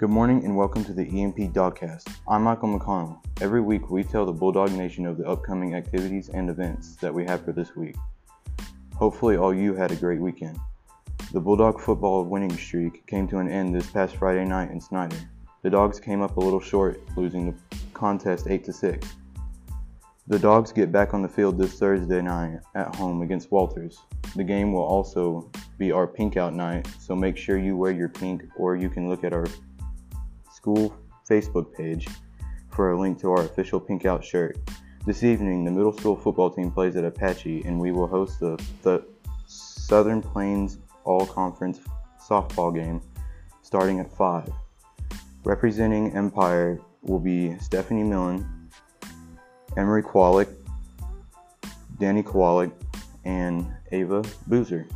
Good morning and welcome to the EMP Dogcast. I'm Michael McConnell. Every week we tell the Bulldog Nation of the upcoming activities and events that we have for this week. Hopefully, all you had a great weekend. The Bulldog football winning streak came to an end this past Friday night in Snyder. The Dogs came up a little short, losing the contest 8 to 6. The Dogs get back on the field this Thursday night at home against Walters. The game will also be our pink out night, so make sure you wear your pink or you can look at our school Facebook page for a link to our official pink out shirt. This evening, the middle school football team plays at Apache and we will host the, the Southern Plains All Conference softball game starting at 5. Representing Empire will be Stephanie Millen, Emery Kwalik, Danny Kwalik, and Ava Boozer.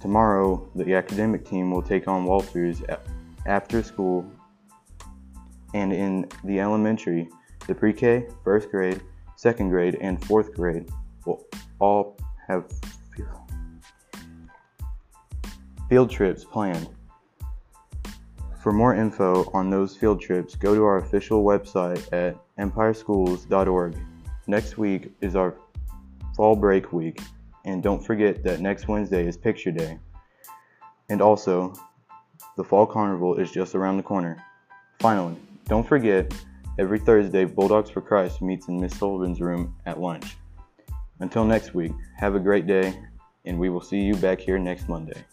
Tomorrow, the academic team will take on Walters after school, and in the elementary, the pre K, first grade, second grade, and fourth grade will all have field trips planned. For more info on those field trips, go to our official website at empireschools.org. Next week is our fall break week, and don't forget that next Wednesday is Picture Day. And also, the Fall Carnival is just around the corner. Finally, don't forget, every Thursday, Bulldogs for Christ meets in Miss Sullivan's room at lunch. Until next week, have a great day, and we will see you back here next Monday.